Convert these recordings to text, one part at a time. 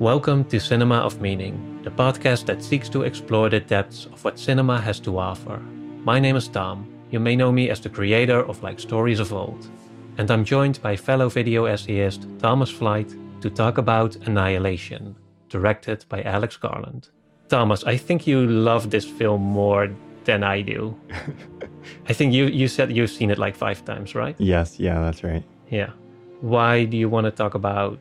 Welcome to Cinema of Meaning, the podcast that seeks to explore the depths of what cinema has to offer. My name is Tom. You may know me as the creator of Like Stories of Old. And I'm joined by fellow video essayist Thomas Flight to talk about Annihilation, directed by Alex Garland. Thomas, I think you love this film more than I do. I think you, you said you've seen it like five times, right? Yes, yeah, that's right. Yeah. Why do you want to talk about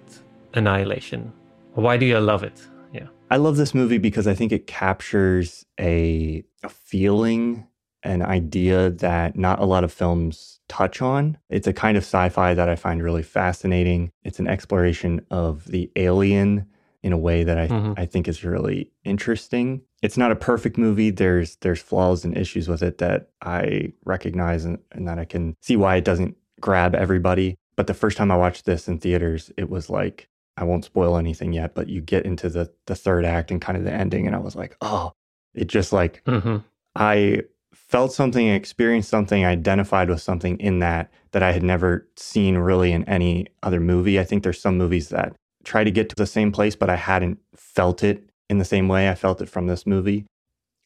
Annihilation? Why do you love it? Yeah. I love this movie because I think it captures a, a feeling, an idea that not a lot of films touch on. It's a kind of sci fi that I find really fascinating. It's an exploration of the alien in a way that I, Mhm. I think is really interesting. It's not a perfect movie. There's there's flaws and issues with it that I recognize and, and that I can see why it doesn't grab everybody. But the first time I watched this in theaters, it was like I won't spoil anything yet, but you get into the the third act and kind of the ending, and I was like, oh, it just like hmm I felt something, experienced something, identified with something in that that I had never seen really in any other movie. I think there's some movies that try to get to the same place, but I hadn't felt it in the same way I felt it from this movie.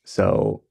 So,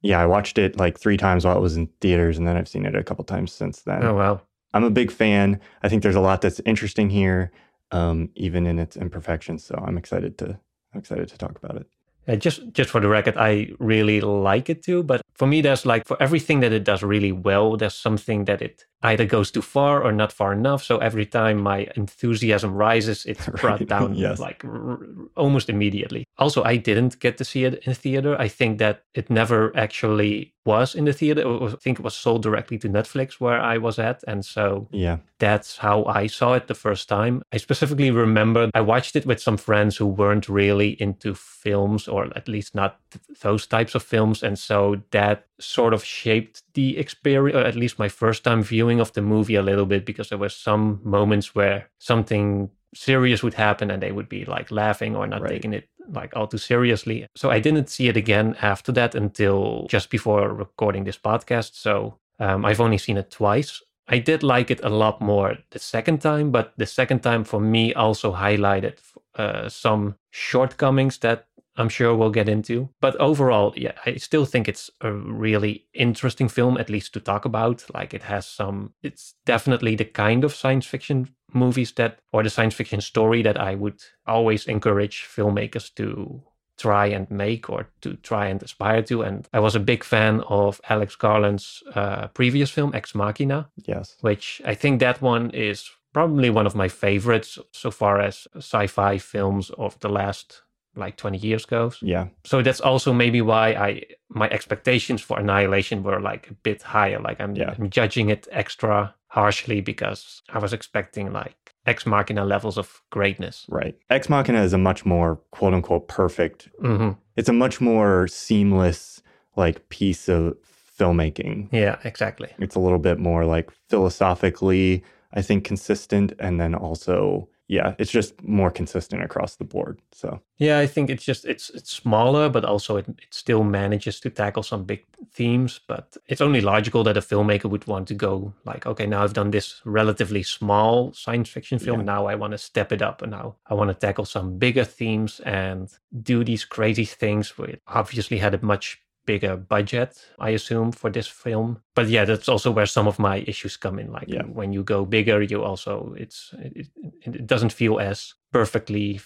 yeah, I watched it like three times while it was in theaters, and then I've seen it a couple times since then. Oh, wow. I'm a big fan. I think there's a lot that's interesting here, um, even in its imperfections. So I'm excited to I'm excited to talk about it. Uh, just just for the record, I really like it too. But for me, there's like for everything that it does really well, there's something that it either goes too far or not far enough. So every time my enthusiasm rises, it's brought Right, down yes. like r- almost immediately. Also, I didn't get to see it in theater. I think that it never actually was in the theater. Was- I think it was sold directly to Netflix where I was at, and so Yeah, that's how I saw it the first time. I specifically remember I watched it with some friends who weren't really into films, or at least not th- those types of films. And so that sort of shaped the experience, or at least my first time viewing of the movie a little bit, because there were some moments where something serious would happen and they would be like laughing or not Right. taking it like all too seriously. So I didn't see it again after that until just before recording this podcast. So um, I've only seen it twice. I did like it a lot more the second time, but the second time for me also highlighted uh, some shortcomings that I'm sure we'll get into. But overall, yeah, I still think it's a really interesting film, at least to talk about. Like it has some, it's definitely the kind of science fiction movies that, or the science fiction story that I would always encourage filmmakers to try and make or to try and aspire to. And I was a big fan of Alex Garland's uh, previous film, Ex Machina, yes, which I think that one is probably one of my favorites so far as sci-fi films of the last like 20 years goes. yeah, So that's also maybe why I my expectations for Annihilation were like a bit higher. Like I'm, Yeah. I'm judging it extra harshly because I was expecting like Ex Machina levels of greatness. right. Ex Machina is a much more quote unquote perfect. hmm It's a much more seamless like piece of filmmaking. Yeah, exactly. It's a little bit more like philosophically, I think, consistent, and then also, yeah, it's just more consistent across the board. So Yeah, I think it's just it's it's smaller, but also it, it still manages to tackle some big themes. But it's only logical that a filmmaker would want to go like, okay, now I've done this relatively small science fiction film. Yeah. Now I want to step it up, and now I want to tackle some bigger themes and do these crazy things. With obviously had a much bigger budget, I assume, for this film. But yeah, that's also where some of my issues come in. Like Yeah. when you go bigger, you also it's it, it, doesn't feel as perfectly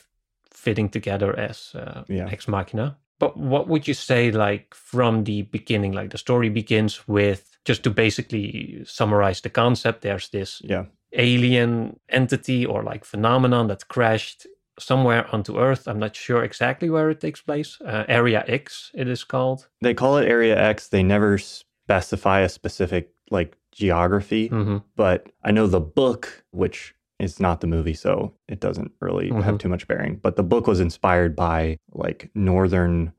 fitting together as uh, Yeah. Ex Machina. But what would you say, like from the beginning? Like the story begins with just to basically summarize the concept. There's this yeah, alien entity or like phenomenon that crashed somewhere onto Earth. I'm not sure exactly where it takes place. Uh, Area X, it is called. they call it Area X. They never specify a specific like geography. hmm but I know the book, which is not the movie, so it doesn't really Mhm. have too much bearing. But the book was inspired by like northern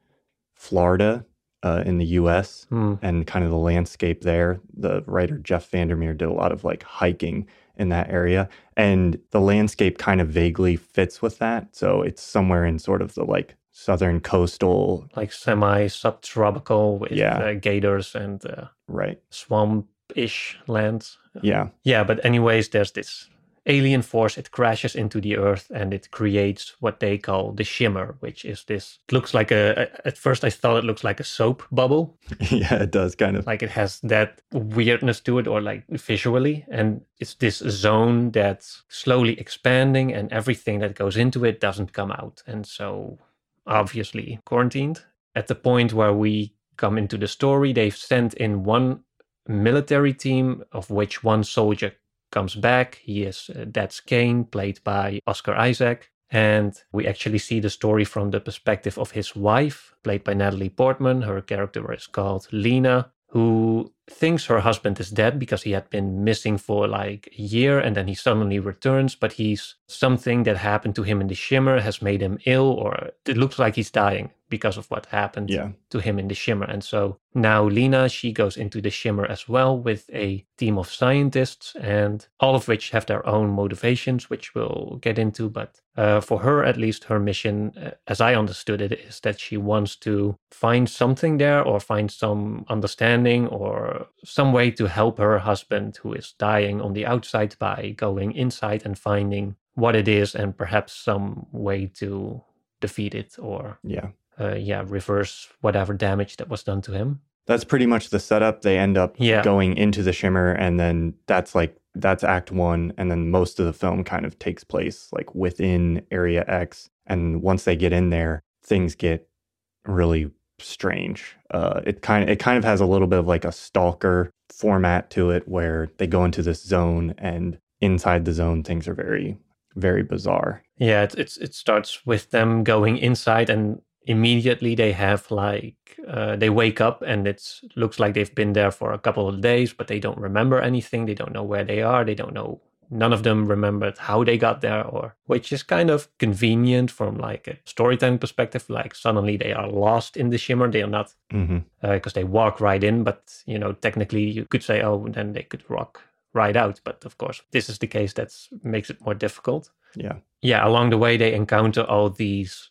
Florida uh, in the U.S. Mm. and kind of the landscape there. The writer Jeff Vandermeer did a lot of like hiking in that area, and the landscape kind of vaguely fits with that. So it's somewhere in sort of the like southern coastal, Like semi subtropical with Yeah. uh, gators and uh, right? swamp ish lands. Yeah, Yeah, but anyways, there's this alien force it crashes into the earth and it creates what they call the shimmer which is this looks like a at first i thought it looks like a soap bubble. Yeah it does kind of. Like it has that weirdness to it or like visually and it's this zone that's slowly expanding and everything that goes into it doesn't come out and so obviously quarantined. At the point where we come into the story they've sent in one military team of which one soldier comes back. He is uh, that's Kane, played by Oscar Isaac. And we actually see the story from the perspective of his wife, played by Natalie Portman. Her character is called Lena, who thinks her husband is dead because he had been missing for like a year and then he suddenly returns but he's something that happened to him in the shimmer has made him ill or it looks like he's dying because of what happened yeah. to him in the shimmer. And so now lena she goes into the shimmer as well with a team of scientists and all of which have their own motivations which we'll get into. But uh, for her at least her mission uh, as i understood it is that she wants to find something there or find some understanding or some way to help her husband who is dying on the outside by going inside and finding what it is and perhaps some way to defeat it or yeah uh, yeah reverse whatever damage that was done to him that's pretty much the setup they end up yeah. going into the shimmer and then that's like that's act one and then most of the film kind of takes place like within area x and once they get in there things get really strange. Uh, it kind of it kind of has a little bit of like a stalker format to it, where they go into this zone, and inside the zone, things are very very bizarre. Yeah, it it's it starts with them going inside, and immediately they have like uh, they wake up, and it looks like they've been there for a couple of days, but they don't remember anything. They don't know where they are. They don't know none of them remembered how they got there or which is kind of convenient from like a storytelling perspective like suddenly they are lost in the shimmer they are not because mm-hmm. uh, they walk right in but you know technically you could say oh then they could walk right out but of course this is the case that makes it more difficult yeah yeah along the way they encounter all these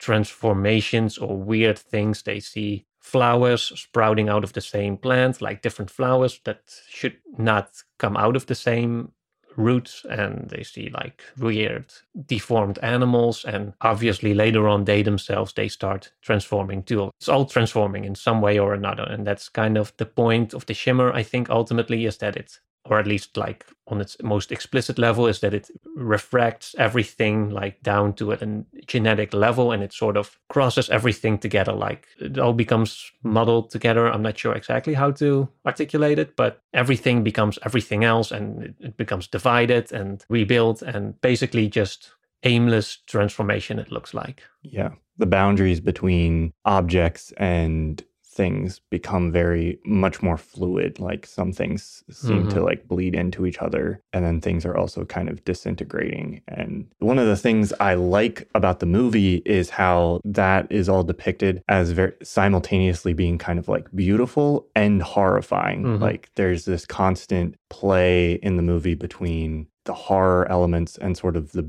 transformations or weird things. They see flowers sprouting out of the same plant like different flowers that should not come out of the same roots. And they see like weird deformed animals. And obviously later on they themselves they start transforming too. It's all transforming in some way or another. And that's kind of the point of the shimmer i think ultimately is that it or at least like on its most explicit level is that it refracts everything like down to a genetic level and it sort of crosses everything together like it all becomes muddled together. I'm not sure exactly how to articulate it but everything becomes everything else and it, it becomes divided and rebuilt and basically just aimless transformation it looks like. Yeah. The boundaries between objects and things become very much more fluid like some things seem mm-hmm. to like bleed into each other and then things are also kind of disintegrating and one of the things i like about the movie is how that is all depicted as very simultaneously being kind of like beautiful and horrifying mm-hmm. like there's this constant play in the movie between the horror elements and sort of the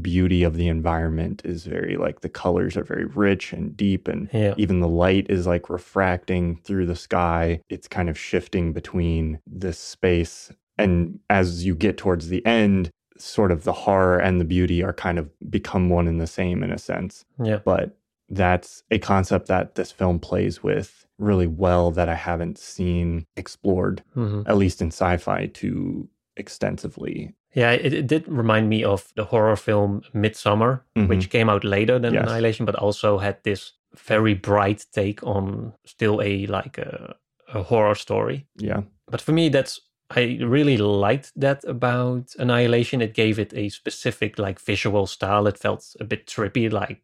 beauty of the environment is very like the colors are very rich and deep and yeah. even the light is like refracting through the sky it's kind of shifting between this space and as you get towards the end sort of the horror and the beauty are kind of become one and the same in a sense yeah but that's a concept that this film plays with really well that I haven't seen explored, mm-hmm. at least in sci fi, too extensively. Yeah, it, it, did remind me of the horror film Midsommar, mm-hmm. which came out later than yes. Annihilation, but also had this very bright take on still a like a, a horror story. Yeah. But for me, that's I really liked that about Annihilation. It gave it a specific like visual style. It felt a bit trippy, like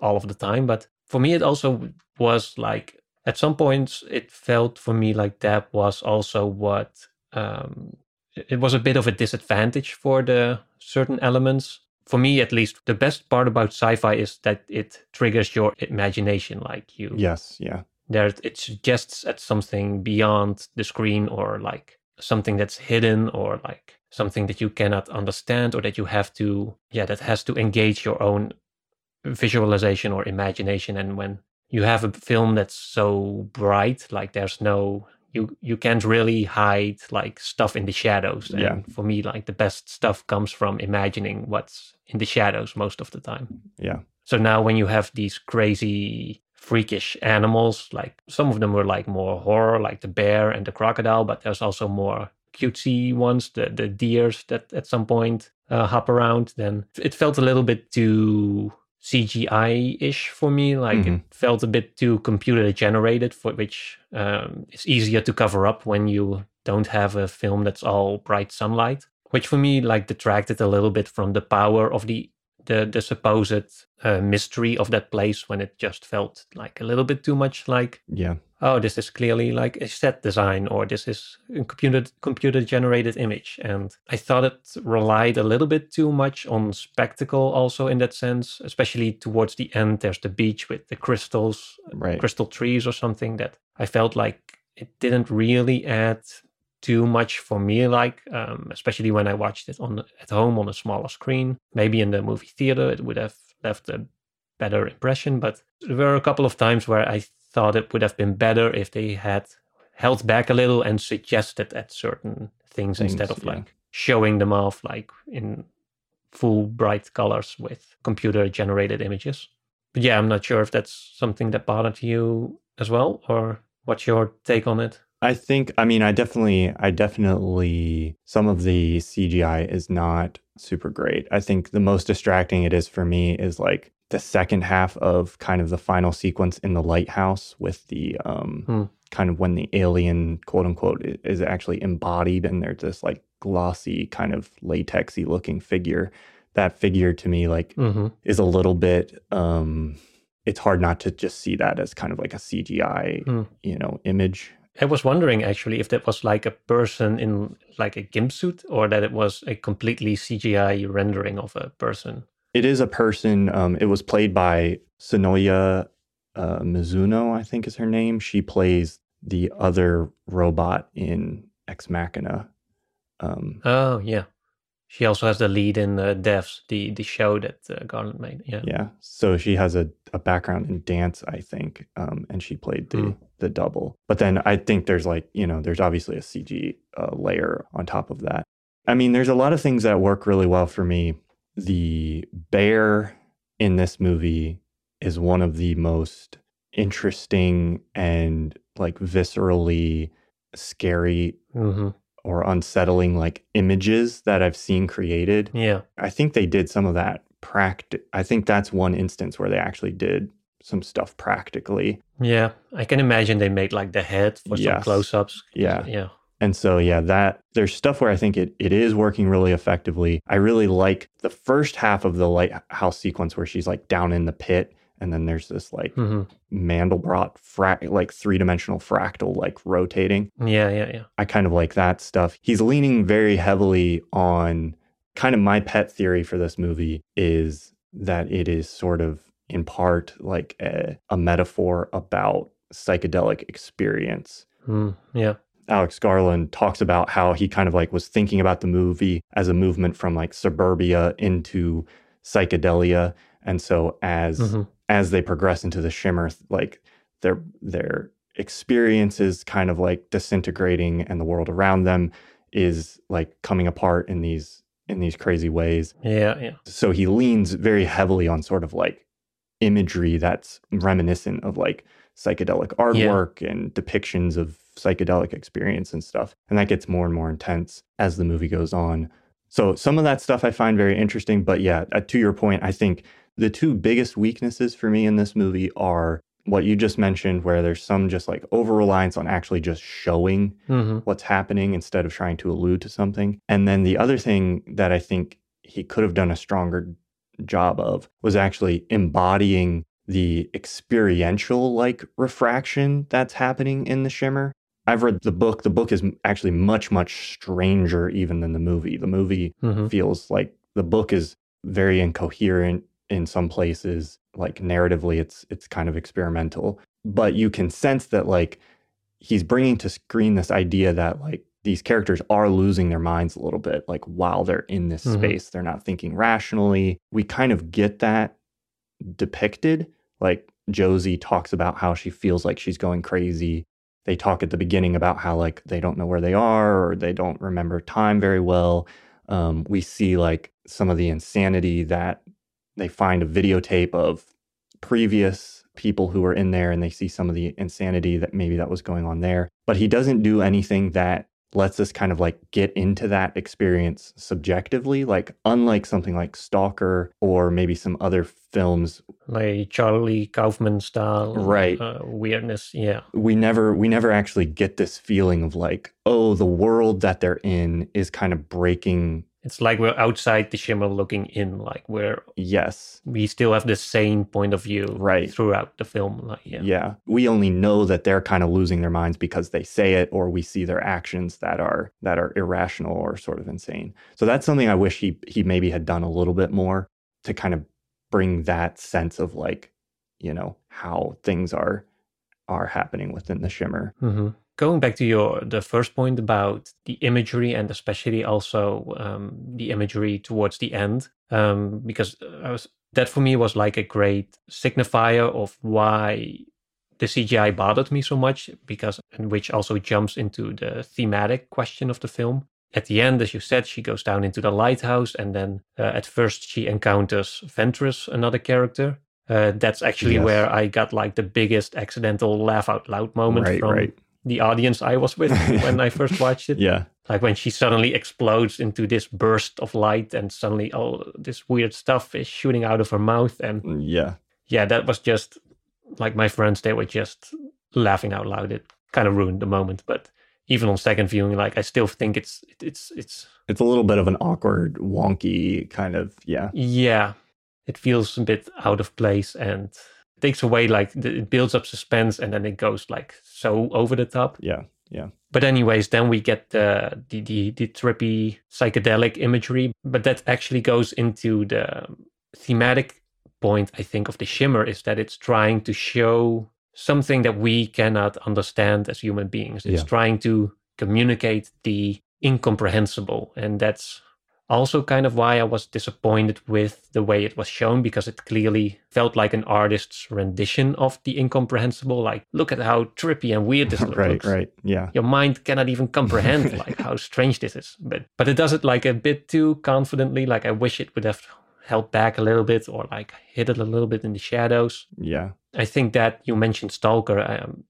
all of the time. But for me, it also was like at some points it felt for me like that was also what um, it was a bit of a disadvantage for the certain elements. For me, at least, the best part about sci-fi is that it triggers your imagination. Like you, yes, yeah. There, it suggests at something beyond the screen, or like something that's hidden, or like something that you cannot understand, or that you have to, yeah, that has to engage your own visualization or imagination. And when you have a film that's so bright, like there's no you you can't really hide like stuff in the shadows. And Yeah. for me, like the best stuff comes from imagining what's in the shadows most of the time. Yeah. So now when you have these crazy freakish animals, like some of them were like more horror, like the bear and the crocodile, but there's also more cutesy ones, the the deers that at some point uh, hop around. Then it felt a little bit too CGI-ish for me. Like Mhm. it felt a bit too computer generated, for which um, is easier to cover up when you don't have a film that's all bright sunlight. Which for me like detracted a little bit from the power of the the the supposed uh, mystery of that place when it just felt like a little bit too much like Yeah. oh this is clearly like a set design or this is a computer computer generated image and i thought it relied a little bit too much on spectacle also in that sense especially towards the end there's the beach with the crystals Right. crystal trees or something that i felt like it didn't really add too much for me like um, especially when i watched it on at home on a smaller screen. Maybe in the movie theater it would have left a better impression but there were a couple of times where i thought it would have been better if they had held back a little and suggested at certain things, instead of yeah. like showing them off like in full bright colors with computer generated images. But yeah i'm not sure if that's something that bothered you as well or what's your take on it I think I mean I definitely I definitely some of the CGI is not super great. I think the most distracting it is for me is like the second half of kind of the final sequence in the lighthouse with the um Hmm. kind of when the alien quote unquote is actually embodied and there's this like glossy kind of latexy looking figure. That figure to me like mm-hmm. is a little bit um it's hard not to just see that as kind of like a CGI, Hmm. you know, image. I was wondering actually if that was like a person in like a gimp suit or that it was a completely CGI rendering of a person. It is a person. Um, it was played by Sonoya uh, Mizuno, I think is her name. She plays the other robot in Ex Machina. Um, Oh yeah, she also has the lead in uh, Devs, the the show that uh, Garland made. Yeah. yeah, so she has a, a background in dance, I think, um, and she played the Hmm. the double. But then I think there's like you know there's obviously a CG uh, layer on top of that. I mean, there's a lot of things that work really well for me. The bear in this movie is one of the most interesting and like viscerally scary hmm or unsettling like images that I've seen created. Yeah. I think they did some of that practice. I think that's one instance where they actually did some stuff practically. Yeah. I can imagine they made like the head for some close-ups. Yeah. Yeah. And so yeah, that there's stuff where I think it it is working really effectively. I really like the first half of the lighthouse sequence where she's like down in the pit and then there's this like hmm Mandelbrot frac like three-dimensional fractal like rotating. Yeah. Yeah. Yeah. I kind of like that stuff. He's leaning very heavily on kind of my pet theory for this movie is that it is sort of in part like a, a metaphor about psychedelic experience. Mm, yeah. Alex Garland talks about how he kind of like was thinking about the movie as a movement from like suburbia into psychedelia. And so as hmm as they progress into the shimmer like their their experiences kind of like disintegrating and the world around them is like coming apart in these in these crazy ways Yeah. Yeah. so he leans very heavily on sort of like imagery that's reminiscent of like psychedelic artwork and depictions of psychedelic experience and stuff and that gets more and more intense as the movie goes on so some of that stuff i find very interesting but yeah uh, to your point i think the two biggest weaknesses for me in this movie are what you just mentioned where there's some just like over reliance on actually just showing hmm what's happening instead of trying to allude to something. And then the other thing that I think he could have done a stronger job of was actually embodying the experiential like refraction that's happening in the shimmer. I've read the book. The book is actually much, much stranger even than the movie. The movie hmm feels like the book is very incoherent in some places like narratively it's it's kind of experimental but you can sense that like he's bringing to screen this idea that like these characters are losing their minds a little bit like while they're in this Mhm. space they're not thinking rationally we kind of get that depicted like josie talks about how she feels like she's going crazy they talk at the beginning about how like they don't know where they are or they don't remember time very well. Um, we see like some of the insanity that they find a videotape of previous people who were in there and they see some of the insanity that maybe that was going on there. But he doesn't do anything that lets us kind of like get into that experience subjectively. Like unlike something like stalker or maybe some other films. Like charlie kaufman style right. uh, weirdness yeah. We never we never actually get this feeling of like oh the world that they're in is kind of breaking it's like we're outside the shimmer looking in like we're yes. we still have the same point of view right. throughout the film like yeah. Yeah. We only know that they're kind of losing their minds because they say it or we see their actions that are that are irrational or sort of insane. So that's something i wish he he maybe had done a little bit more to kind of bring that sense of like you know how things are are happening within the shimmer. Mm-hmm going back to your the first point about the imagery and especially also um, the imagery towards the end um, because I was that for me was like a great signifier of why the CGI bothered me so much because and which also jumps into the thematic question of the film. At the end, as you said, she goes down into the lighthouse, and then uh, at first she encounters Ventress, another character. Uh, that's actually yes. where I got like the biggest accidental laugh out loud moment right, from right the audience I was with when I first watched it. Yeah. Like when she suddenly explodes into this burst of light and suddenly all this weird stuff is shooting out of her mouth. And mm, yeah. Yeah, that was just like my friends, they were just laughing out loud. It kind of ruined the moment. But even on second viewing, like I still think it's it's it's it's a little bit of an awkward, wonky kind of yeah. Yeah. It feels a bit out of place and takes away like the, it builds up suspense and then it goes like so over the top. Yeah, yeah. But anyways, then we get the the the, the trippy psychedelic imagery, but that actually goes into the thematic point I think of the shimmer is that it's trying to show something that we cannot understand as human beings. It's yeah. trying to communicate the incomprehensible and that's also kind of why I was disappointed with the way it was shown because it clearly felt like an artist's rendition of the incomprehensible. Like, look at how trippy and weird this right, looks. Right, right, Yeah. Your mind cannot even comprehend like how strange this is. But but it does it like a bit too confidently. Like I wish it would have held back a little bit or like hid it a little bit in the shadows. Yeah. I think that you mentioned Stalker. Um,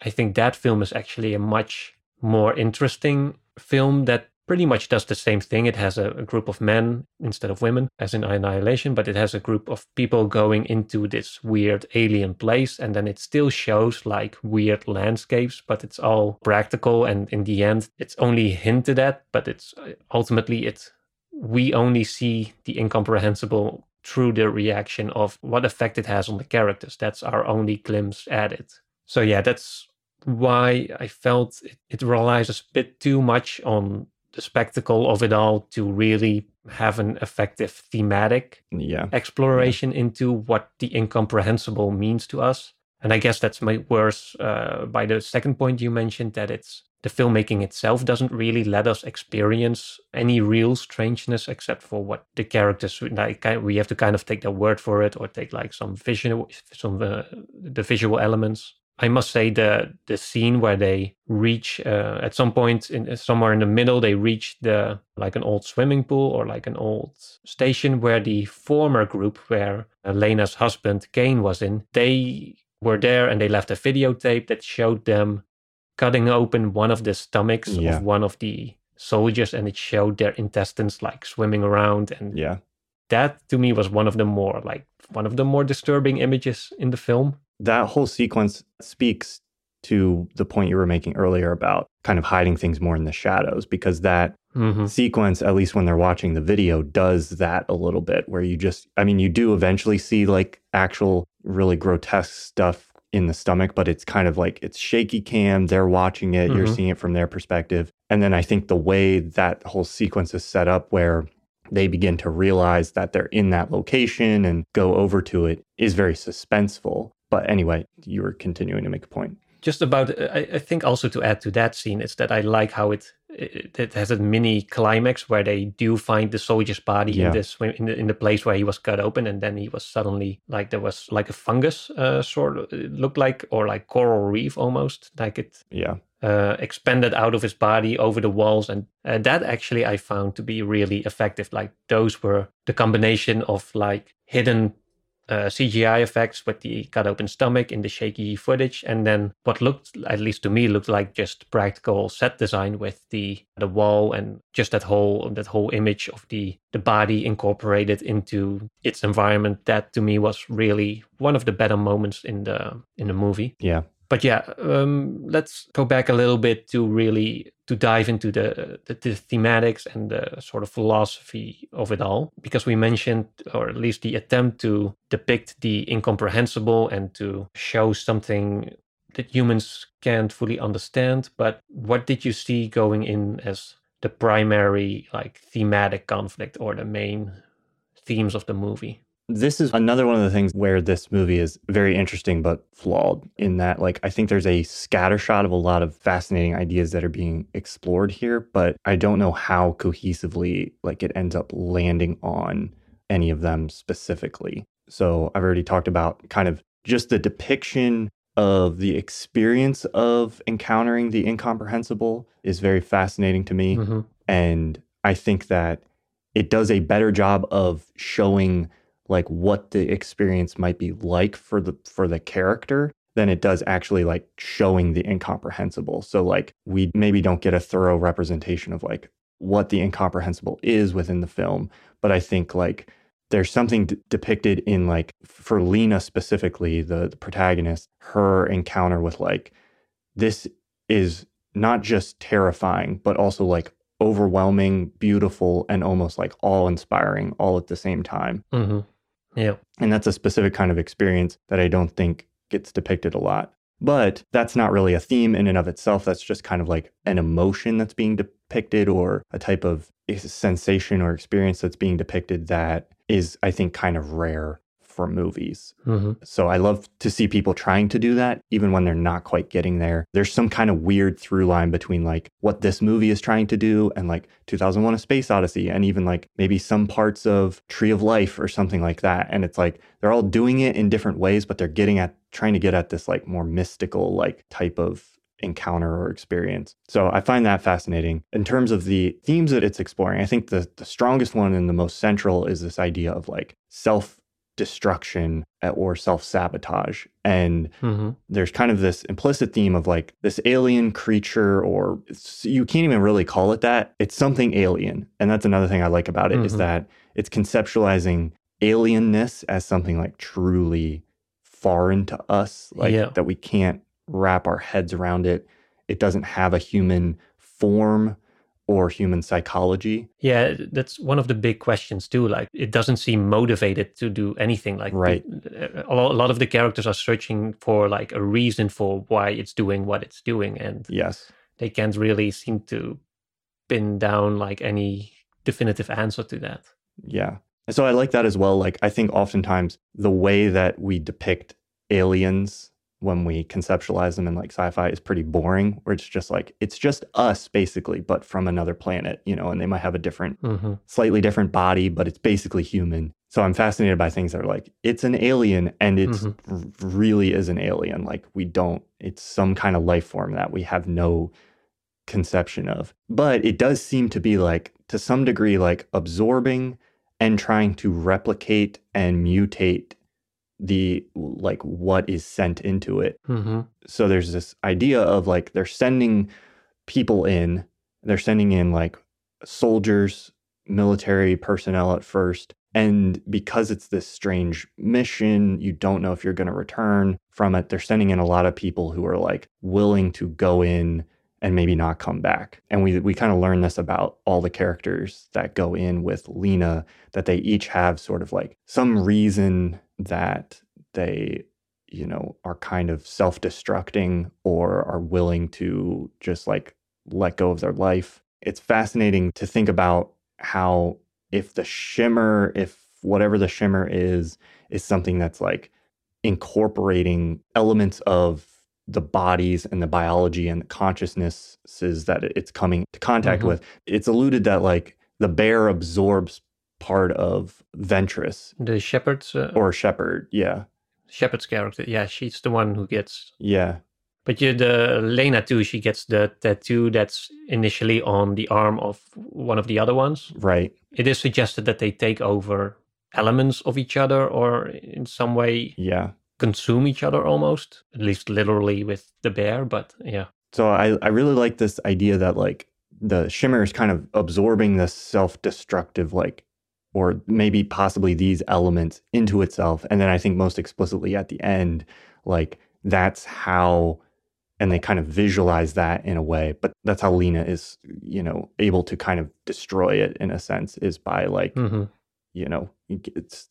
I think that film is actually a much more interesting film that pretty much does the same thing. It has a, a, group of men instead of women, as in Annihilation, but it has a group of people going into this weird alien place. And then it still shows like weird landscapes, but it's all practical. And in the end, it's only hinted at, but it's uh, ultimately it. we only see the incomprehensible through the reaction of what effect it has on the characters. That's our only glimpse at it. So yeah, that's why I felt it, it relies a bit too much on the spectacle of it all to really have an effective thematic yeah. exploration yeah. into what the incomprehensible means to us. And I guess that's made worse uh, by the second point you mentioned that it's the filmmaking itself doesn't really let us experience any real strangeness except for what the characters like. We have to kind of take their word for it or take like some visual, some uh, the visual elements. I must say the the scene where they reach uh, at some point in somewhere in the middle they reach the like an old swimming pool or like an old station where the former group where Lena's husband Kane was in they were there and they left a videotape that showed them cutting open one of the stomachs yeah. of one of the soldiers and it showed their intestines like swimming around and yeah that to me was one of the more like one of the more disturbing images in the film that whole sequence speaks to the point you were making earlier about kind of hiding things more in the shadows because that mm-hmm. sequence at least when they're watching the video does that a little bit where you just i mean you do eventually see like actual really grotesque stuff in the stomach but it's kind of like it's shaky cam they're watching it mm-hmm. you're seeing it from their perspective and then i think the way that whole sequence is set up where they begin to realize that they're in that location and go over to it is very suspenseful but anyway, you were continuing to make a point. Just about, I, I think also to add to that scene is that I like how it it, it has a mini climax where they do find the soldier's body Yeah. in this in the, in the place where he was cut open, and then he was suddenly like there was like a fungus uh, sort of it looked like or like coral reef almost like it Yeah. uh, expanded out of his body over the walls, and uh, that actually I found to be really effective. Like those were the combination of like hidden uh, CGI effects with the cut open stomach in the shaky footage, and then what looked, at least to me, looked like just practical set design with the the wall and just that whole that whole image of the the body incorporated into its environment. That to me was really one of the better moments in the in the movie Yeah. But yeah, um, let's go back a little bit to really to dive into the, the the thematics and the sort of philosophy of it all, because we mentioned, or at least the attempt to depict the incomprehensible and to show something that humans can't fully understand. But what did you see going in as the primary like thematic conflict or the main themes of the movie? This is another one of the things where this movie is very interesting but flawed in that like I think there's a scattershot of a lot of fascinating ideas that are being explored here, but I don't know how cohesively like it ends up landing on any of them specifically. So I've already talked about kind of just the depiction of the experience of encountering the incomprehensible is very fascinating to me. hmm And I think that it does a better job of showing like what the experience might be like for the for the character than it does actually like showing the incomprehensible. So like we maybe don't get a thorough representation of like what the incomprehensible is within the film, but I think like there's something d- depicted in like for Lena specifically, the, the protagonist, her encounter with like this is not just terrifying, but also like overwhelming, beautiful, and almost like awe inspiring all at the same time. hmm Yeah. And that's a specific kind of experience that I don't think gets depicted a lot. But that's not really a theme in and of itself. That's just kind of like an emotion that's being depicted or a type of sensation or experience that's being depicted that is, I think, kind of rare for movies. hmm So I love to see people trying to do that, even when they're not quite getting there. There's some kind of weird through line between like what this movie is trying to do and like 2001 A Space Odyssey, and even like maybe some parts of Tree of Life or something like that. And it's like they're all doing it in different ways, but they're getting at trying to get at this like more mystical, like type of encounter or experience. So I find that fascinating. In terms of the themes that it's exploring, I think the, the strongest one and the most central is this idea of like self destruction uh, or self sabotage. And hmm there's kind of this implicit theme of like this alien creature, or you can't even really call it that. It's something alien. And that's another thing I like about it is Mhm. that it's conceptualizing alienness as something like truly foreign to us, like Yeah. that we can't wrap our heads around it. It doesn't have a human form or human psychology. Yeah, that's one of the big questions too. Like, it doesn't seem motivated to do anything. Like, Right. the- a a lot of the characters are searching for like a reason for why it's doing what it's doing, and Yes. they can't really seem to pin down like any definitive answer to that. Yeah. And so I like that as well. Like, I think oftentimes the way that we depict aliens when we conceptualize them in like sci fi is pretty boring, where it's just like, it's just us basically, but from another planet, you know, and they might have a different, hmm slightly different body, but it's basically human. So I'm fascinated by things that are like, it's an alien and it's Mhm. r- really is an alien. Like, we don't, it's some kind of life form that we have no conception of. But it does seem to be like, to some degree, like absorbing and trying to replicate and mutate the like what is sent into it. hmm So there's this idea of like they're sending people in, they're sending in like soldiers, military personnel at first. And because it's this strange mission, you don't know if you're going to return from it. They're sending in a lot of people who are like willing to go in and maybe not come back. And we we kind of learn this about all the characters that go in with Lena that they each have sort of like some reason that they you know are kind of self-destructing or are willing to just like let go of their life. It's fascinating to think about how if the shimmer if whatever the shimmer is is something that's like incorporating elements of the bodies and the biology and the consciousnesses that it's coming to contact Mhm. with. It's alluded that like the bear absorbs part of Ventress The shepherd's uh, or Shepherd. Yeah. shepherd's character, yeah, she's the one who gets. Yeah. But you, the Lena too, she gets the tattoo that's initially on the arm of one of the other ones. Right. It is suggested that they take over elements of each other, or in some way Yeah. consume each other almost, at least literally with the bear. But yeah, So I, I really like this idea that like the shimmer is kind of absorbing this self-destructive like or maybe possibly these elements into itself. And then I think most explicitly at the end, like that's how and they kind of visualize that in a way. But that's how Lena is, you know, able to kind of destroy it in a sense, is by like, Mhm. you know, it's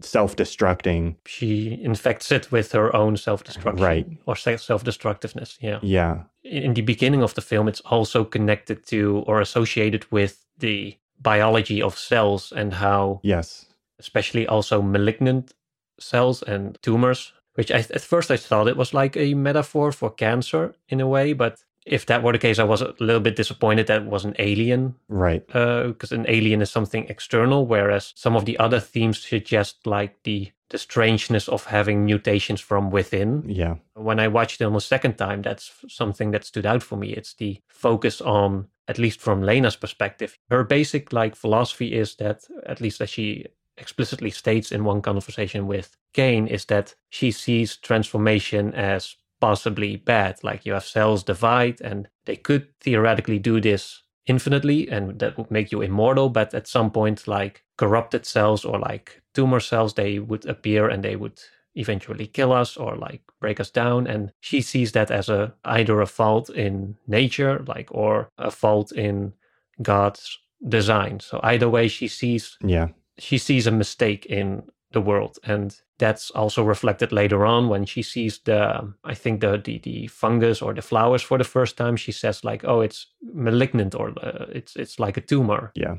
self-destructing. she infects it with her own self-destruction, Right. or self-destructiveness. Yeah. Yeah. in the beginning of the film, it's also connected to or associated with the biology of cells and how, Yes. especially also malignant cells and tumors, which I, at first I thought it was like a metaphor for cancer in a way. But if that were the case, I was a little bit disappointed that it was an alien Right. Uh, because an alien is something external, whereas some of the other themes suggest like the the strangeness of having mutations from within Yeah. when I watched it on the second time, that's something that stood out for me. It's the focus on, at least from Lena's perspective, her basic like philosophy is that, at least as she explicitly states in one conversation with Kane, is that she sees transformation as possibly bad. Like you have cells divide, and they could theoretically do this infinitely, and that would make you immortal. But at some point, like corrupted cells or like tumor cells, they would appear and they would eventually kill us or like break us down and she sees that as a either a fault in nature like or a fault in god's design so either way she sees Yeah. she sees a mistake in the world and that's also reflected later on when she sees the i think the the, the fungus or the flowers for the first time she says like oh it's malignant or uh, it's it's like a tumor Yeah.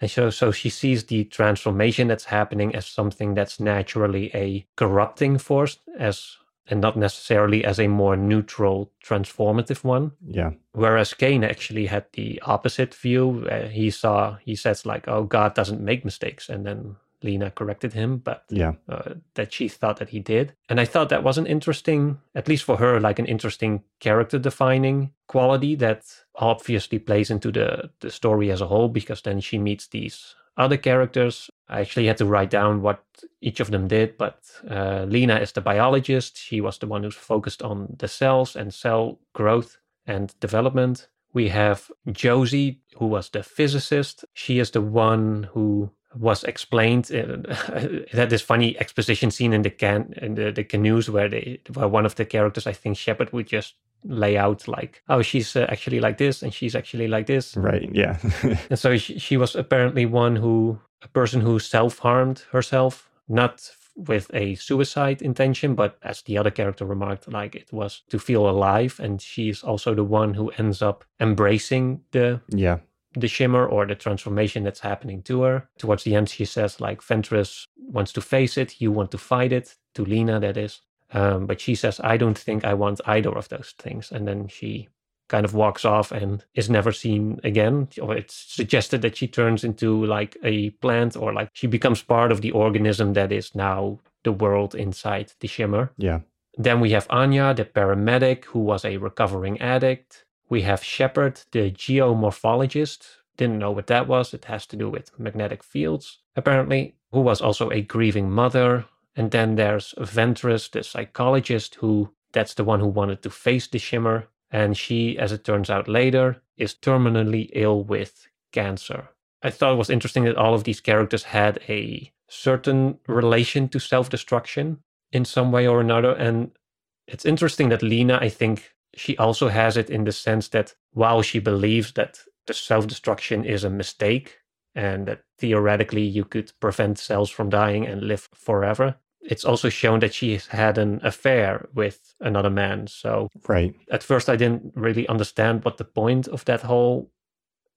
and so, so she sees the transformation that's happening as something that's naturally a corrupting force, as and not necessarily as a more neutral, transformative one. Yeah. Whereas Kane actually had the opposite view. Uh, he saw, he says like, "Oh, God doesn't make mistakes," and then Lena corrected him, but Yeah. uh, that she thought that he did. And I thought that was an interesting, at least for her, like an interesting character defining quality that obviously plays into the, the story as a whole, because then she meets these other characters. I actually had to write down what each of them did, but uh, Lena is the biologist. She was the one who's focused on the cells and cell growth and development. We have Josie, who was the physicist. She is the one who was explained. In, it had this funny exposition scene in the can in the, the canoes where they where one of the characters, I think Shepard, would just lay out like, oh, she's uh, actually like this and she's actually like this. Right. Yeah. And so she, she was apparently one who, a person who self harmed herself, not with a suicide intention, but as the other character remarked, like it was to feel alive. And she's also the one who ends up embracing the yeah. The shimmer or the transformation that's happening to her. Towards the end, she says like Ventress wants to face it, you want to fight it. To Lena, that is. Um, but she says, I don't think I want either of those things. And then she kind of walks off and is never seen again. Or it's suggested that she turns into like a plant or like she becomes part of the organism that is now the world inside the shimmer. Yeah. Then we have Anya, the paramedic who was a recovering addict. We have Shepard, the geomorphologist. Didn't know what that was. It has to do with magnetic fields, apparently, who was also a grieving mother. And then there's Ventress, the psychologist, who that's the one who wanted to face the shimmer. And she, as it turns out later, is terminally ill with cancer. I thought it was interesting that all of these characters had a certain relation to self destruction in some way or another. And it's interesting that Lena, I think, she also has it in the sense that while she believes that the self destruction is a mistake and that theoretically you could prevent cells from dying and live forever, it's also shown that she has had an affair with another man. So Right. at first I didn't really understand what the point of that whole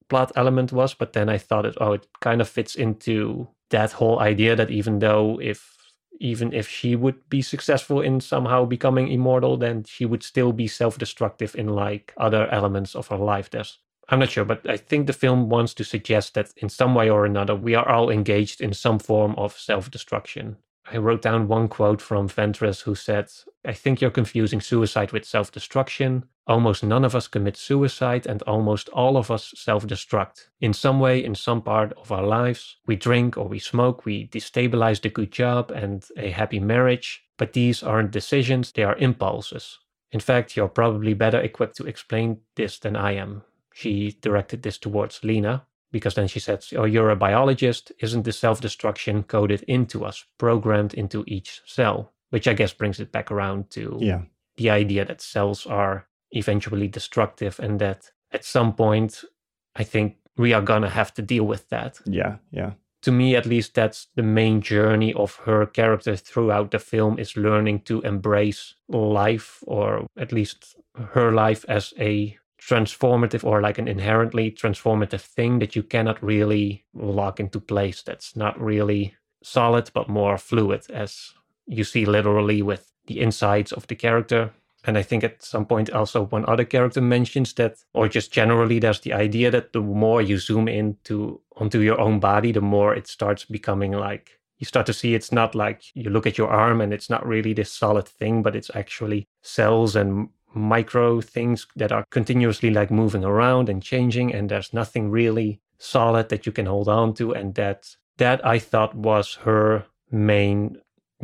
plot element was, but then I thought it oh it kind of fits into that whole idea that even though if even if she would be successful in somehow becoming immortal, then she would still be self destructive in like other elements of her life. There's I'm not sure, but I think the film wants to suggest that in some way or another, we are all engaged in some form of self destruction. I wrote down one quote from Ventress who said, I think you're confusing suicide with self destruction. Almost none of us commit suicide, and almost all of us self destruct. In some way, in some part of our lives, we drink or we smoke, we destabilize the good job and a happy marriage. But these aren't decisions, they are impulses. In fact, you're probably better equipped to explain this than I am. She directed this towards Lena, because then she said, Oh, you're a biologist. Isn't the self destruction coded into us, programmed into each cell? Which I guess brings it back around to Yeah. the idea that cells are eventually destructive and that at some point, I think we are going to have to deal with that. Yeah. Yeah. To me, at least, that's the main journey of her character throughout the film is learning to embrace life, or at least her life as a transformative or like an inherently transformative thing that you cannot really lock into place. That's not really solid, but more fluid, as you see literally with the insides of the character. And I think at some point also one other character mentions that, or just generally, there's the idea that the more you zoom into onto your own body, the more it starts becoming like you start to see it's not like you look at your arm and it's not really this solid thing, but it's actually cells and micro things that are continuously like moving around and changing and there's nothing really solid that you can hold on to and that that I thought was her main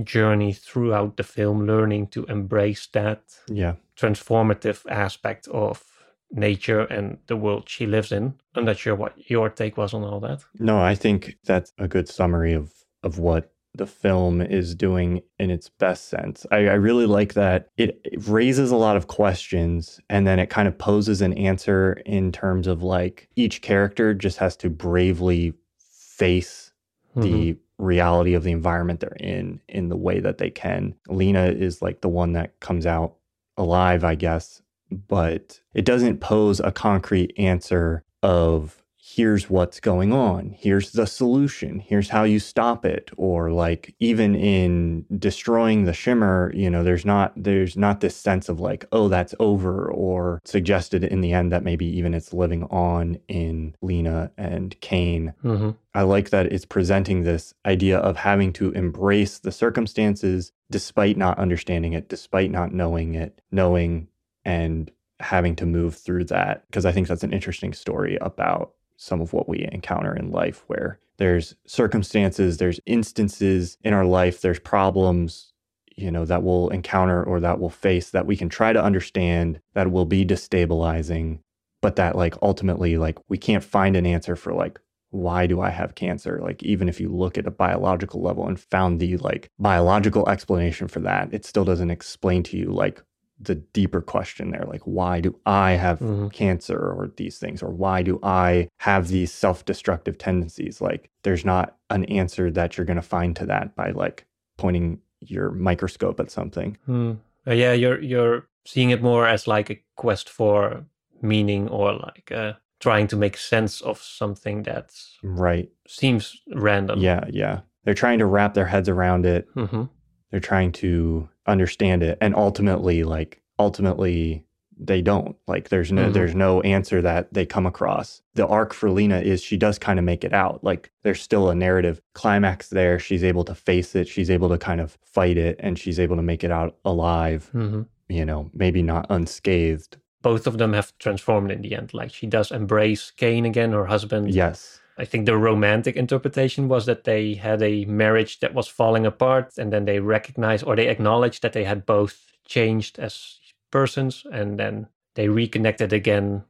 journey throughout the film learning to embrace that Yeah. transformative aspect of nature and the world she lives in. I'm not sure what your take was on all that. No, I think that's a good summary of of what the film is doing in its best sense. I, I really like that it, it raises a lot of questions and then it kind of poses an answer in terms of like each character just has to bravely face Mhm. the reality of the environment they're in in the way that they can. Lena is like the one that comes out alive, I guess, but it doesn't pose a concrete answer of here's what's going on, here's the solution, here's how you stop it or like even in destroying the shimmer, you know, there's not there's not this sense of like oh that's over or suggested in the end that maybe even it's living on in Lena and Kane Mhm. I like that it's presenting this idea of having to embrace the circumstances despite not understanding it, despite not knowing it, knowing and having to move through that. Because I think that's an interesting story about some of what we encounter in life where there's circumstances, there's instances in our life, there's problems, you know, that we'll encounter or that we'll face that we can try to understand that will be destabilizing, but that like ultimately like we can't find an answer for like why do I have cancer? Like, even if you look at a biological level and found the like biological explanation for that, it still doesn't explain to you like the deeper question there. Like, why do I have Mhm. cancer or these things? Or why do I have these self destructive tendencies? Like, there's not an answer that you're going to find to that by like pointing your microscope at something. Hmm. Uh, yeah, you're you're seeing it more as like a quest for meaning or like uh, trying to make sense of something that Right. seems random. Yeah. Yeah. They're trying to wrap their heads around it. hmm they're trying to understand it and ultimately like ultimately they don't. Like there's no Mhm. there's no answer that they come across. The arc for lena is she does kind of make it out. Like there's still a narrative climax there. She's able to face it. She's able to kind of fight it and she's able to make it out alive hmm you know maybe not unscathed. Both of them have transformed in the end. Like she does embrace Kane again, her husband. yes I think the romantic interpretation was that they had a marriage that was falling apart, and then they recognized or they acknowledged that they had both changed as persons, and then they reconnected again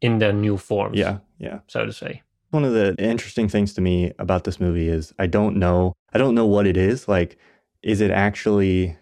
in their new forms. yeah yeah so to say. one of the interesting things to me about this movie is I don't know I don't know what it is like is it actually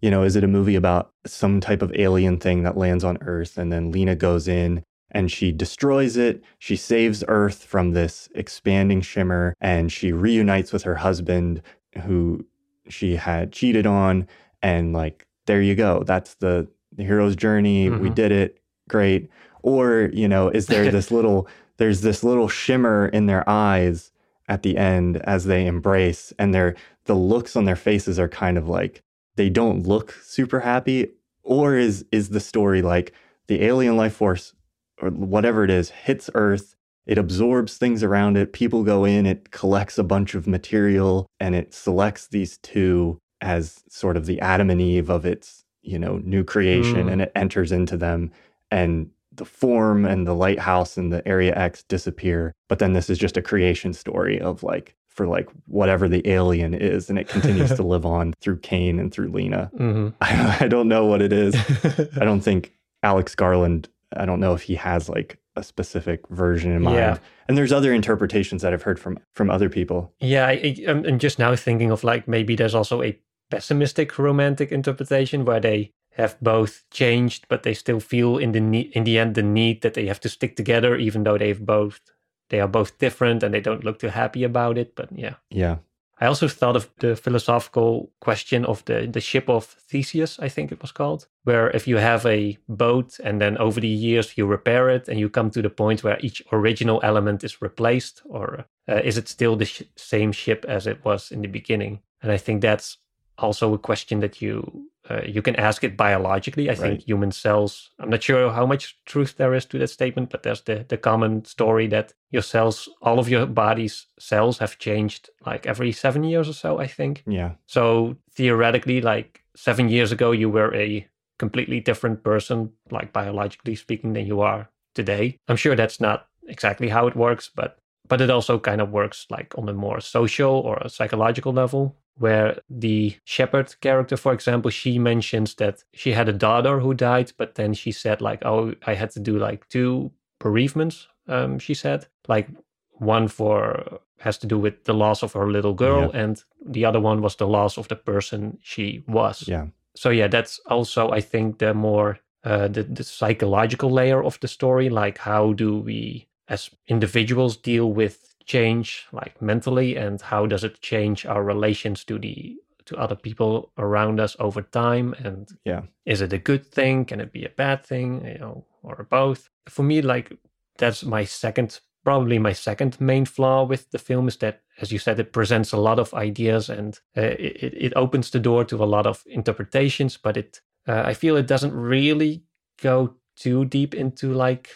you know is it a movie about some type of alien thing that lands on earth and then Lena goes in and she destroys it. She saves earth from this expanding shimmer and she reunites with her husband who she had cheated on and like there you go. That's the, the hero's journey. We Mhm. did it. Great. Or you know is there this little there's this little shimmer in their eyes at the end as they embrace and their the looks on their faces are kind of like they don't look super happy? Or is is the story like the alien life force or whatever it is hits earth it absorbs things around it people go in it collects a bunch of material and it selects these two as sort of the adam and eve of its you know new creation Mm. and it enters into them and the form and the lighthouse and the area x disappear but then this is just a creation story of like for like whatever the alien is and it continues to live on through kane and through lena. Hmm I, I don't know what it is. I don't think alex garland i don't know if he has like a specific version in mind Yeah. and there's other interpretations that i've heard from from other people Yeah, I, I'm just now thinking of like maybe there's also a pessimistic romantic interpretation where they have both changed, but they still feel in the ne- in the end the need that they have to stick together, even though they've both they are both different and they don't look too happy about it. But yeah, yeah I also thought of the philosophical question of the the ship of Theseus, I think it was called, where if you have a boat and then over the years you repair it and you come to the point where each original element is replaced, or uh, is it still the sh- same ship as it was in the beginning? And I think that's also a question that you uh, you can ask it biologically. I think human cells. I'm not sure how much truth there is to that statement, but there's the the common story that your cells, all of your body's cells, have changed like every seven years or so. I think. yeah So theoretically, like seven years ago, you were a completely different person, like biologically speaking, than you are today. I'm sure that's not exactly how it works, but but it also kind of works like on a more social or a psychological level. Where the shepherd character, for example, she mentions that she had a daughter who died, but then she said like, "Oh, I had to do like two bereavements." Um, she said like one for has to do with the loss of her little girl Yep. and the other one was the loss of the person she was yeah so yeah that's also i think the more uh, the, the psychological layer of the story like how do we as individuals deal with change like mentally and how does it change our relations to the to other people around us over time? And Yeah. is it a good thing? Can it be a bad thing you know or both? For me like that's my second probably my second main flaw with the film is that as you said it presents a lot of ideas and uh, it, it opens the door to a lot of interpretations but it uh, i feel it doesn't really go too deep into like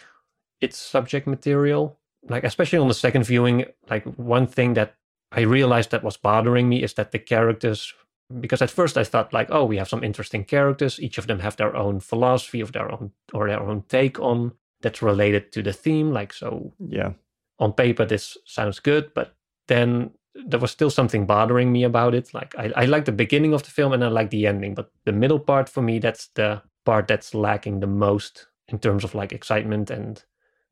its subject material like especially on the second viewing like one thing that i realized that was bothering me is that the characters because at first i thought like oh we have some interesting characters. Each of them have their own philosophy of their own or their own take on that's related to the theme like so yeah. on paper this sounds good but then there was still something bothering me about it. Like I, I like the beginning of the film and i like the ending but the middle part for me that's the part that's lacking the most in terms of like excitement and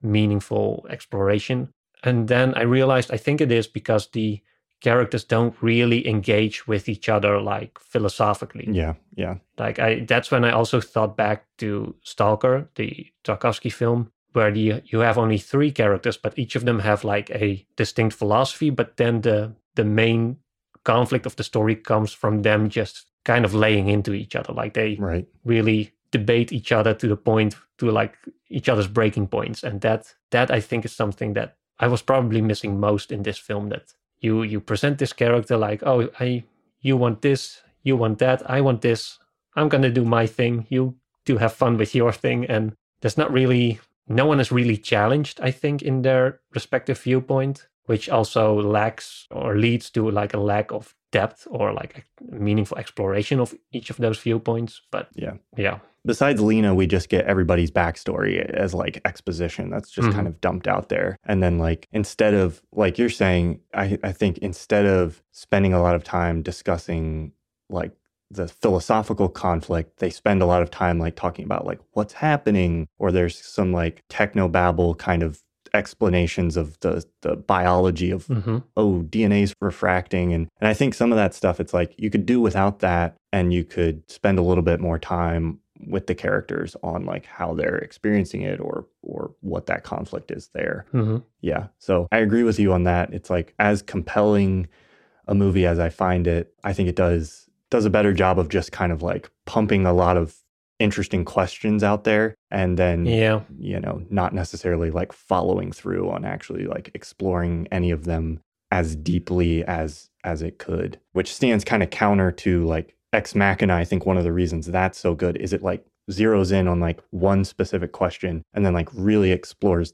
meaningful exploration. And then i realized i think it is because the characters don't really engage with each other like philosophically. Yeah yeah. Like I that's when I also thought back to Stalker, the Tarkovsky film, where the, you have only three characters, but each of them have like a distinct philosophy, but then the the main conflict of the story comes from them just kind of laying into each other. Like they right. really debate each other to the point to like each other's breaking points. And that that I think is something that I was probably missing most in this film that you you present this character like, oh I you want this, you want that, I want this, I'm gonna do my thing, you do have fun with your thing, and there's not really no one is really challenged, I think, in their respective viewpoint, which also lacks or leads to like a lack of depth or like a meaningful exploration of each of those viewpoints. But Yeah. yeah, besides Lena, we just get everybody's backstory as like exposition. That's just Mhm. kind of dumped out there. And then like instead of like you're saying, I, I think instead of spending a lot of time discussing like the philosophical conflict, they spend a lot of time like talking about like what's happening, or there's some like techno babble kind of explanations of the the biology of hmm oh dna's refracting. And and i think some of that stuff it's like you could do without that and you could spend a little bit more time with the characters on like how they're experiencing it or or what that conflict is there. Hmm yeah. So i agree with you on that. It's like as compelling a movie as i find it i think it does does a better job of just kind of like pumping a lot of interesting questions out there and then yeah, you know, not necessarily like following through on actually like exploring any of them as deeply as as it could, which stands kind of counter to like Ex Machina. I think one of the reasons that's so good is it like zeroes in on like one specific question and then like really explores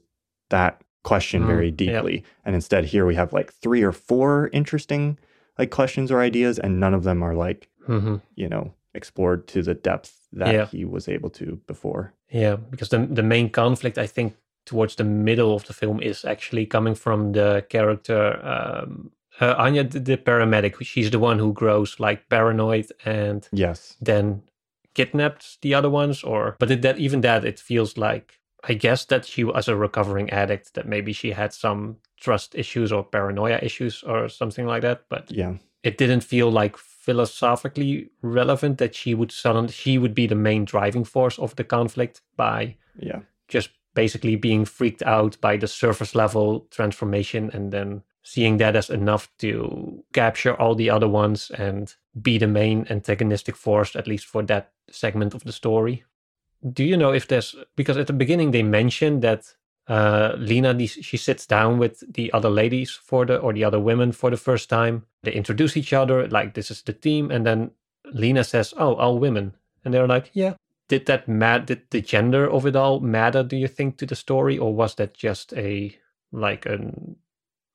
that question Mm, very yep. deeply. And instead here we have like three or four interesting like questions or ideas and none of them are like, hmm you know, explored to the depth that Yeah. he was able to before. Yeah, because the the main conflict I think towards the middle of the film is actually coming from the character um, uh, Anya, the, the paramedic. She's the one who grows like paranoid and Yes. then kidnaps the other ones. Or but it, that even that it feels like I guess that she was a recovering addict. That maybe she had some trust issues or paranoia issues or something like that. But Yeah. it didn't feel like philosophically relevant that she would suddenly she would be the main driving force of the conflict by Yeah. just basically being freaked out by the surface level transformation and then seeing that as enough to capture all the other ones and be the main antagonistic force at least for that segment of the story do you know if there's because at the beginning they mentioned that uh, Lena, the, she sits down with the other ladies for the or the other women for the first time. They introduce each other like this is the team, and then Lena says, "Oh, all women," and they're like, "Yeah." Did that mat? Did the gender of it all matter? Do you think to the story, or was that just a like an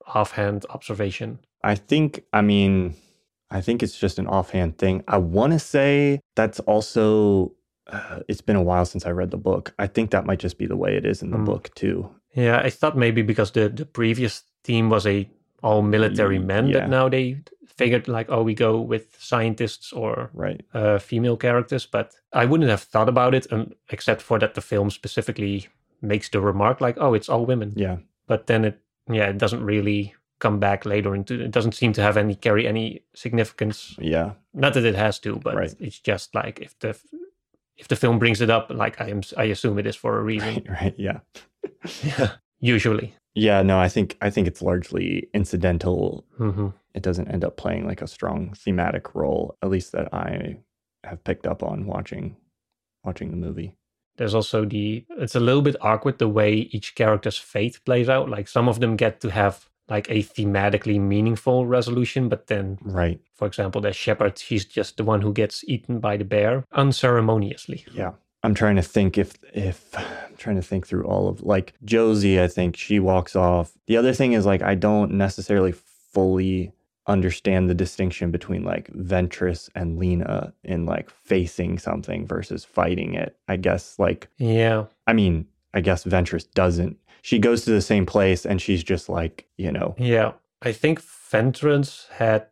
offhand observation? I think, I mean, I think it's just an offhand thing. I want to say that's also, uh, it's been a while since I read the book. I think that might just be the way it is in the Hmm. book too. Yeah, I thought maybe because the the previous team was a all military men yeah. that now they figured like, oh, we go with scientists or Right. uh, female characters, but I wouldn't have thought about it, um, except for that the film specifically makes the remark like, "Oh, it's all women," Yeah. but then it, yeah, it doesn't really come back later into. It doesn't seem to have any carry any significance. Yeah. Not that it has to, but Right. it's just like if the if the film brings it up, like I am, I assume it is for a reason. Right. Right. Yeah. Yeah, usually. Yeah. No, I think, I think it's largely incidental. hmm It doesn't end up playing like a strong thematic role, at least that I have picked up on watching, watching the movie. There's also the. It's a little bit awkward the way each character's fate plays out. Like some of them get to have like a thematically meaningful resolution, but then Right. For example, the shepherd, she's just the one who gets eaten by the bear unceremoniously. Yeah. I'm trying to think if if I'm trying to think through all of like Josie, I think she walks off. The other thing is like I don't necessarily fully understand the distinction between like Ventress and Lena in like facing something versus fighting it. I guess like Yeah. I mean, I guess Ventress doesn't. She goes to the same place and she's just like, you know, Yeah. I think Ventress had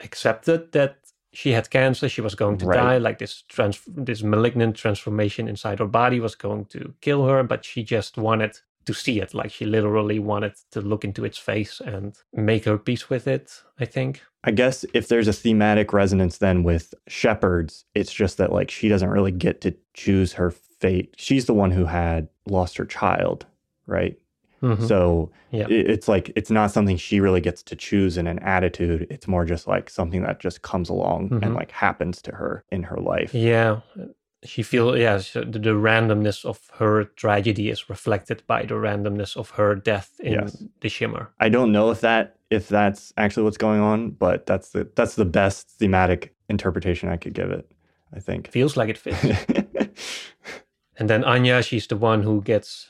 accepted that she had cancer, she was going to Right. die, like this trans this malignant transformation inside her body was going to kill her, but she just wanted to see it. Like she literally wanted to look into its face and make her peace with it, I think. I guess if there's a thematic resonance then with shepherds, it's just that like she doesn't really get to choose her fate. She's the one who had lost her child, right? Mhm. So it, it's like it's not something she really gets to choose in an attitude. It's more just like something that just comes along Mhm. and like happens to her in her life. Yeah, she feels yeah the, the randomness of her tragedy is reflected by the randomness of her death in Yes. the shimmer. I don't know if that if that's actually what's going on, but that's the that's the best thematic interpretation I could give it. I think. Feels like it fits. and then Anya, she's the one who gets.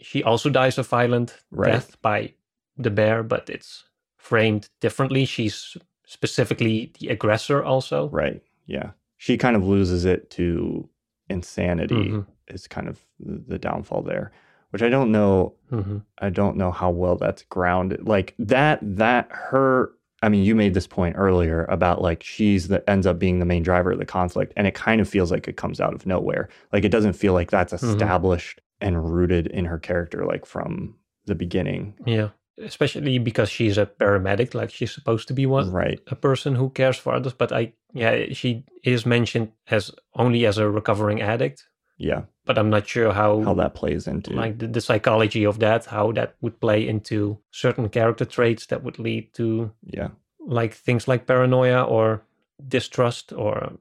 She also dies a violent Right. death by the bear, but it's framed differently. She's specifically the aggressor, also. Right. Yeah. She kind of loses it to insanity Mhm, is kind of the downfall there, which I don't know. mhm. I don't know how well that's grounded. Like that, that her, I mean, you made this point earlier about like she's the ends up being the main driver of the conflict. And it kind of feels like it comes out of nowhere. Like it doesn't feel like that's Mhm. established and rooted in her character, like from the beginning. Yeah, especially because she's a paramedic, like she's supposed to be one. Right. a person who cares for others but i yeah she is mentioned as only as a recovering addict Yeah. But i'm not sure how, How that plays into. like the, the psychology of that how that would play into certain character traits that would lead to yeah. like things like paranoia or distrust or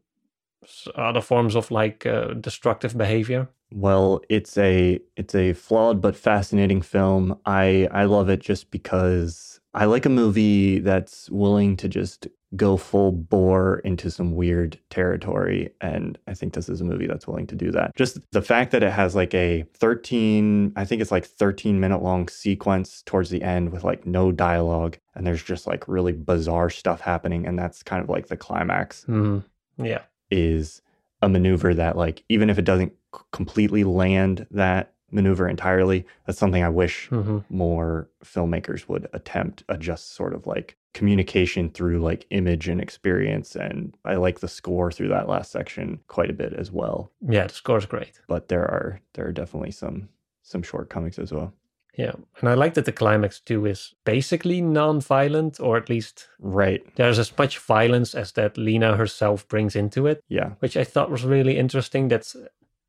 other forms of like uh, destructive behavior Well, it's a it's a flawed but fascinating film. I I love it just because I like a movie that's willing to just go full bore into some weird territory. And I think this is a movie that's willing to do that. Just the fact that it has like a 13, I think it's like 13 minute long sequence towards the end with like no dialogue. And there's just like really bizarre stuff happening. And that's kind of like the climax. Mm, yeah. Is a maneuver that, like, even if it doesn't completely land that maneuver entirely, that's something I wish hmm more filmmakers would attempt a just sort of like communication through like image and experience and i like the score through that last section quite a bit as well Yeah, the score's great. but there are there are definitely some some shortcomings as well Yeah. And I like that the climax too is basically non-violent, or at least right there's as much violence as that Lena herself brings into it, yeah which I thought was really interesting. That's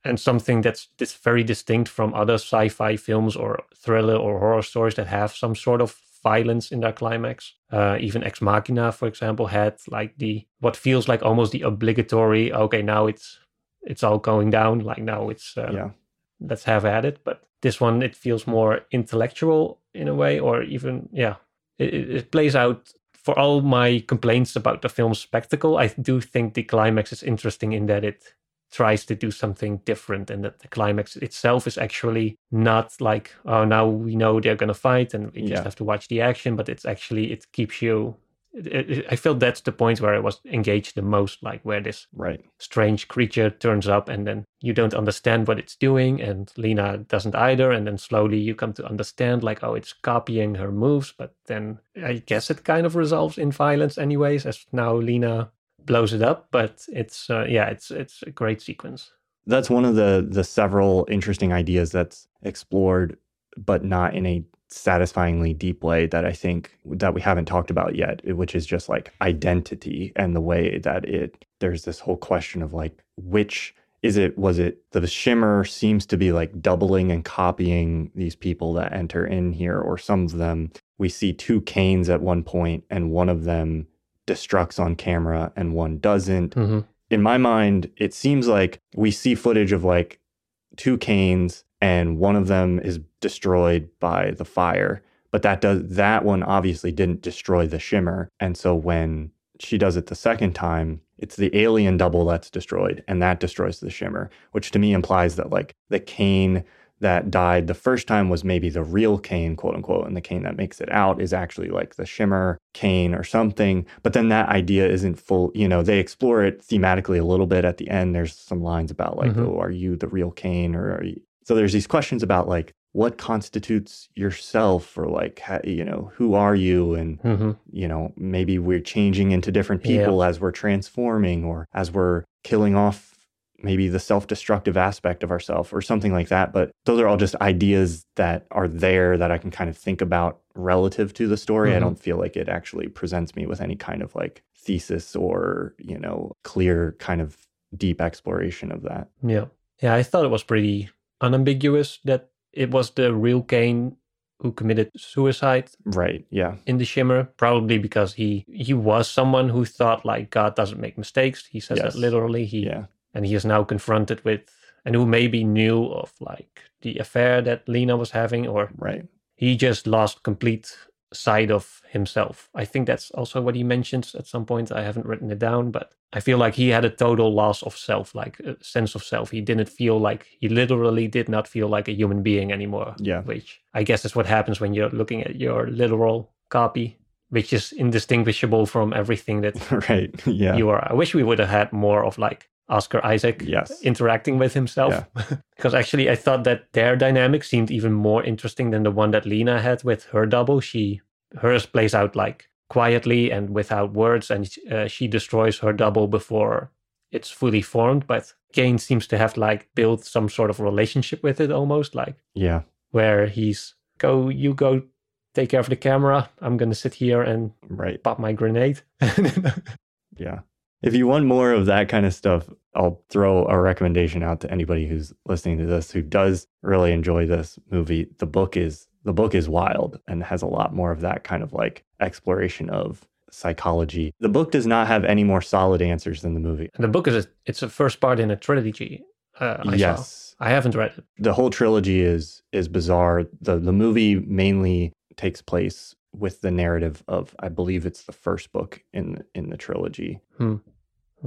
and something that's this very distinct from other sci-fi films or thriller or horror stories that have some sort of violence in their climax. Uh, even Ex Machina, for example, had like the what feels like almost the obligatory. Okay, now it's it's all going down. Like now it's uh, yeah let's have at it. But this one, it feels more intellectual in a way, or even, yeah, it, it it plays out. For all my complaints about the film's spectacle, I do think the climax is interesting in that it tries to do something different and that the climax itself is actually not like oh now we know they're going to fight and we just have to watch the action but it's actually it keeps you it, it, i feel that's the point where i was engaged the most like where this right. strange creature turns up and then you don't understand what it's doing and lena doesn't either and then slowly you come to understand like oh it's copying her moves but then i guess it kind of resolves in violence anyways as now lena blows it up but it's uh, yeah it's it's a great sequence. That's one of the the several interesting ideas that's explored but not in a satisfyingly deep way that i think that we haven't talked about yet which is just like identity and the way that it there's this whole question of like which is it was it the shimmer seems to be like doubling and copying these people that enter in here or some of them we see two Kanes at one point and one of them destructs on camera and one doesn't mm-hmm. in my mind, it seems like we see footage of like two Kanes and one of them is destroyed by the fire. But that does that one obviously didn't destroy the shimmer. And so when she does it the second time, it's the alien double that's destroyed and that destroys the shimmer, which to me implies that like the Kane that died the first time was maybe the real Kane, quote unquote, and the Kane that makes it out is actually like the shimmer Kane or something. But then that idea isn't full, you know, they explore it thematically a little bit at the end. There's some lines about like, Mhm. oh, are you the real Kane or are you? So there's these questions about like what constitutes yourself or like, you know, who are you? And Mm-hmm. you know, maybe we're changing into different Yeah. people as we're transforming or as we're killing off maybe the self destructive aspect of ourself or something like that. But those are all just ideas that are there that I can kind of think about relative to the story. I Mhm. don't feel like it actually presents me with any kind of like thesis or, you know, clear kind of deep exploration of that. Yeah. Yeah, I thought it was pretty unambiguous that it was the real Kane who committed suicide Right. Yeah. in the Shimmer, probably because he he was someone who thought like God doesn't make mistakes. He says Yes. that literally. He Yeah. And he is now confronted with and who maybe knew of like the affair that Lena was having, or Right. he just lost complete sight of himself. I think that's also what he mentions at some point. I haven't written it down, but I feel like he had a total loss of self, like a sense of self. He didn't feel like he literally did not feel like a human being anymore. Yeah. Which I guess is what happens when you're looking at your literal copy, which is indistinguishable from everything that right. Yeah. you are. I wish we would have had more of like Oscar Isaac yes. interacting with himself. because actually, I thought that their dynamic seemed even more interesting than the one that Lena had with her double. She hers plays out like quietly and without words, and uh, she destroys her double before it's fully formed. But Kane seems to have like built some sort of relationship with it, almost like yeah. where he's go, you go. Take care of the camera. I'm gonna sit here and Right. pop my grenade. Yeah. If you want more of that kind of stuff, I'll throw a recommendation out to anybody who's listening to this who does really enjoy this movie. The book is the book is wild and has a lot more of that kind of like exploration of psychology. The book does not have any more solid answers than the movie. and the book is a, it's a first part in a trilogy. Uh, I saw. yes. I haven't read it. The whole trilogy is is bizarre. The the movie mainly takes place with the narrative of I believe it's the first book in in the trilogy. Hmm.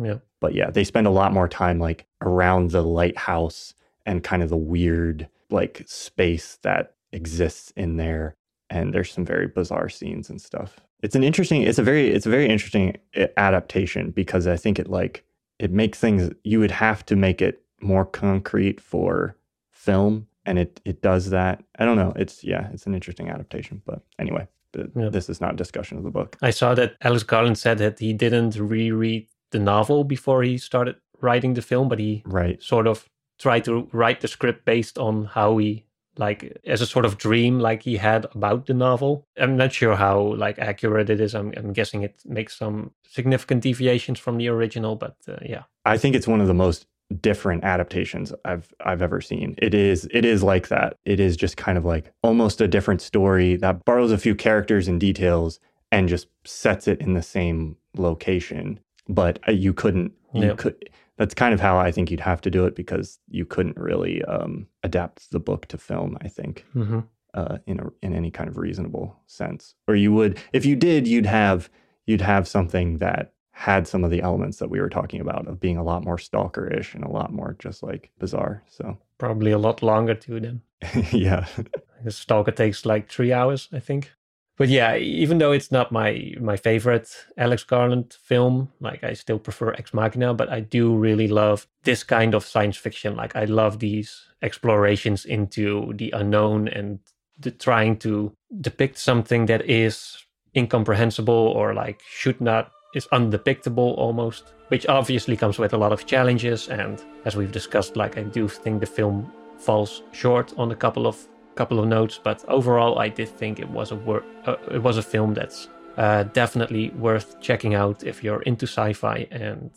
Yeah. But yeah, they spend a lot more time like around the lighthouse and kind of the weird like space that exists in there and there's some very bizarre scenes and stuff. It's an interesting it's a very it's a very interesting eh, adaptation because I think it like it makes things you would have to make it more concrete for film and it it does that. I don't know. It's yeah, it's an interesting adaptation, but anyway, Yeah. this is not a discussion of the book. I saw that Alex Garland said that he didn't reread the novel before he started writing the film, but he Right. sort of tried to write the script based on how he like as a sort of dream like he had about the novel i'm not sure how like accurate it is i'm, I'm guessing it makes some significant deviations from the original but uh, yeah I think it's one of the most different adaptations I've I've ever seen. It is it is like that. It is just kind of like almost a different story that borrows a few characters and details and just sets it in the same location. But uh, you couldn't you Yeah. could that's kind of how I think you'd have to do it because you couldn't really um, adapt the book to film, I think. hmm uh, in a, in any kind of reasonable sense. Or you would, if you did, you'd have you'd have something that had some of the elements that we were talking about of being a lot more stalker-ish and a lot more just like bizarre. So probably a lot longer too then yeah, the stalker takes like three hours i think but yeah even though it's not my my favorite alex garland film like i still prefer ex machina but i do really love this kind of science fiction. Like i love these explorations into the unknown and the trying to depict something that is incomprehensible or like should not is undepictable almost which obviously comes with a lot of challenges. And as we've discussed like i do think the film falls short on a couple of couple of notes but overall i did think it was a wor- uh, it was a film that's uh, definitely worth checking out if you're into sci-fi and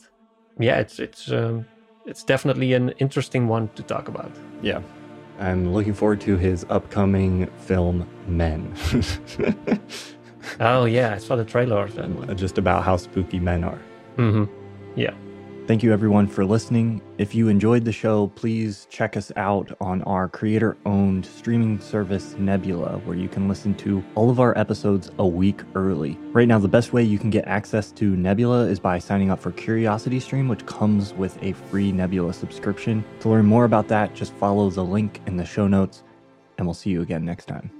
yeah it's it's um, it's definitely an interesting one to talk about yeah. I'm looking forward to his upcoming film Men. oh yeah i saw the trailer of that just about how spooky men are. Mm-hmm. yeah Thank you, everyone, for listening. If you enjoyed the show, please check us out on our creator owned streaming service, Nebula, where you can listen to all of our episodes a week early. Right now, the best way you can get access to Nebula is by signing up for Curiosity Stream, which comes with a free Nebula subscription. To learn more about that, just follow the link in the show notes, and we'll see you again next time.